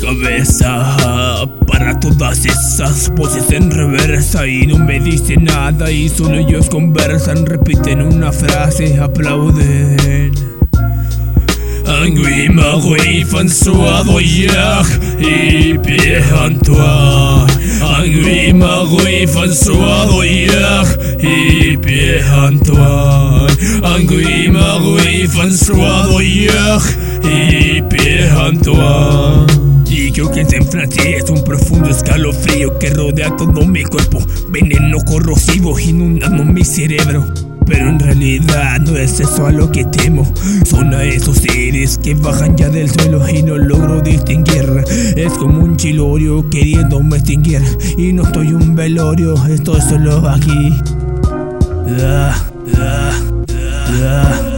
cabeza para todas esas voces en reversa y no me dicen nada y solo ellos conversan, repiten una frase, aplauden. Angui magui yak y piejantua Angui magui yak y piejantua Angui magui suado y piejantua y creo que en francés es un profundo escalofrío que rodea todo mi cuerpo. Veneno corrosivo inundando mi cerebro. Pero en realidad no es eso a lo que temo. Son a esos seres que bajan ya del suelo y no logro distinguir. Es como un chilorio queriéndome extinguir. Y no estoy un velorio, estoy solo aquí. Ah, ah, ah,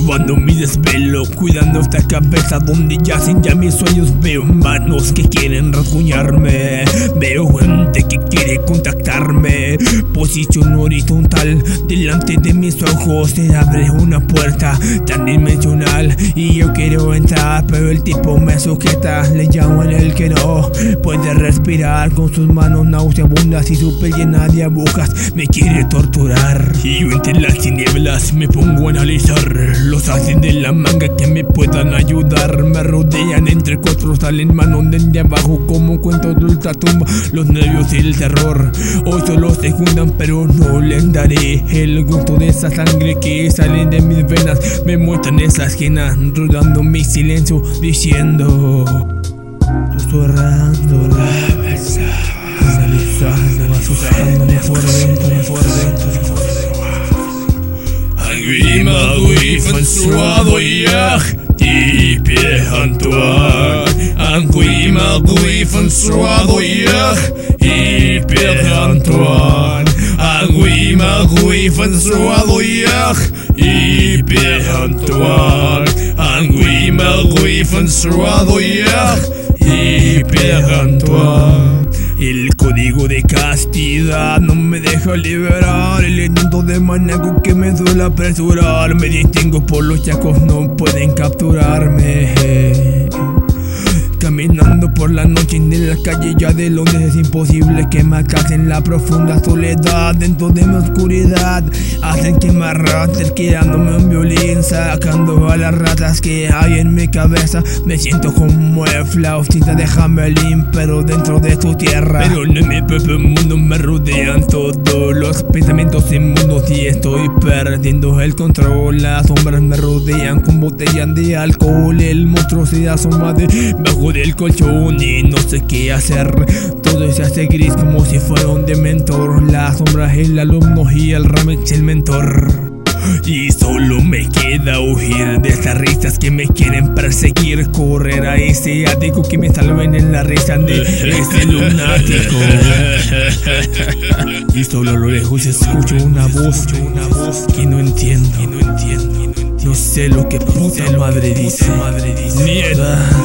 hoy probando mi desvelo Cuidando esta cabeza donde yacen ya mis sueños. Veo manos que quieren rasguñarme Veo gente que quiere contactarme. Posición horizontal delante de mis ojos Se abre una puerta tan dimensional. Y yo quiero entrar pero el tipo me sujeta Le llamo en el que no puede respirar. Con sus manos nauseabundas y su piel llena de agujas Me quiere torturar. Y yo entre las tinieblas me pongo a analizar los hacen de la manga que me puedan ayudar. Me rodean entre cuatro salen manos de abajo como cuentos de ultratumba. Los nervios y el terror Hoy solo se juntan pero no les daré El gusto de esa sangre que salen de mis venas Me muestran esas genas rodando mi silencio diciendo Susurrando la por dentro, por dentro François Pierre Antoine, Antoine Marguerite François Doyer, et Pierre Antoine, Antoine Marguerite François Doyer, et Pierre Antoine, Antoine Marguerite François Doyer, et Pierre Antoine. El código de castidad no me deja liberar. El intento de maníaco que me duele apresurar. Me distingo por los chacos, no pueden capturarme Caminando por la noche en la calle ya de Londres es imposible que me en la profunda soledad. Dentro de mi oscuridad hacen que me arrastre quedándome un violín sacando a las ratas que hay en mi cabeza. Me siento como el flautista de Hamelin pero dentro de tu tierra. Pero en mi propio mundo me rodean todos los pensamientos inmundos y estoy perdiendo el control. Las sombras me rodean con botellas de alcohol el monstruo se asoma debajo del colchón y no sé qué hacer. Todo se hace gris como si fuera un dementor. La sombra el alumno y el Ramex el mentor. Y solo me queda huir de estas risas que me quieren perseguir. Correr a ese ático que me salven en la risa de ese lunático. Y solo a lo lejos escucho una voz, una voz que no entiendo, no sé lo que puta madre dice, mierda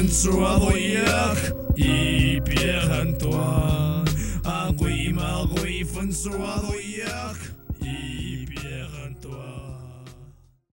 分之外我也一别很短，啊，鬼嘛鬼分之外我也一别很短。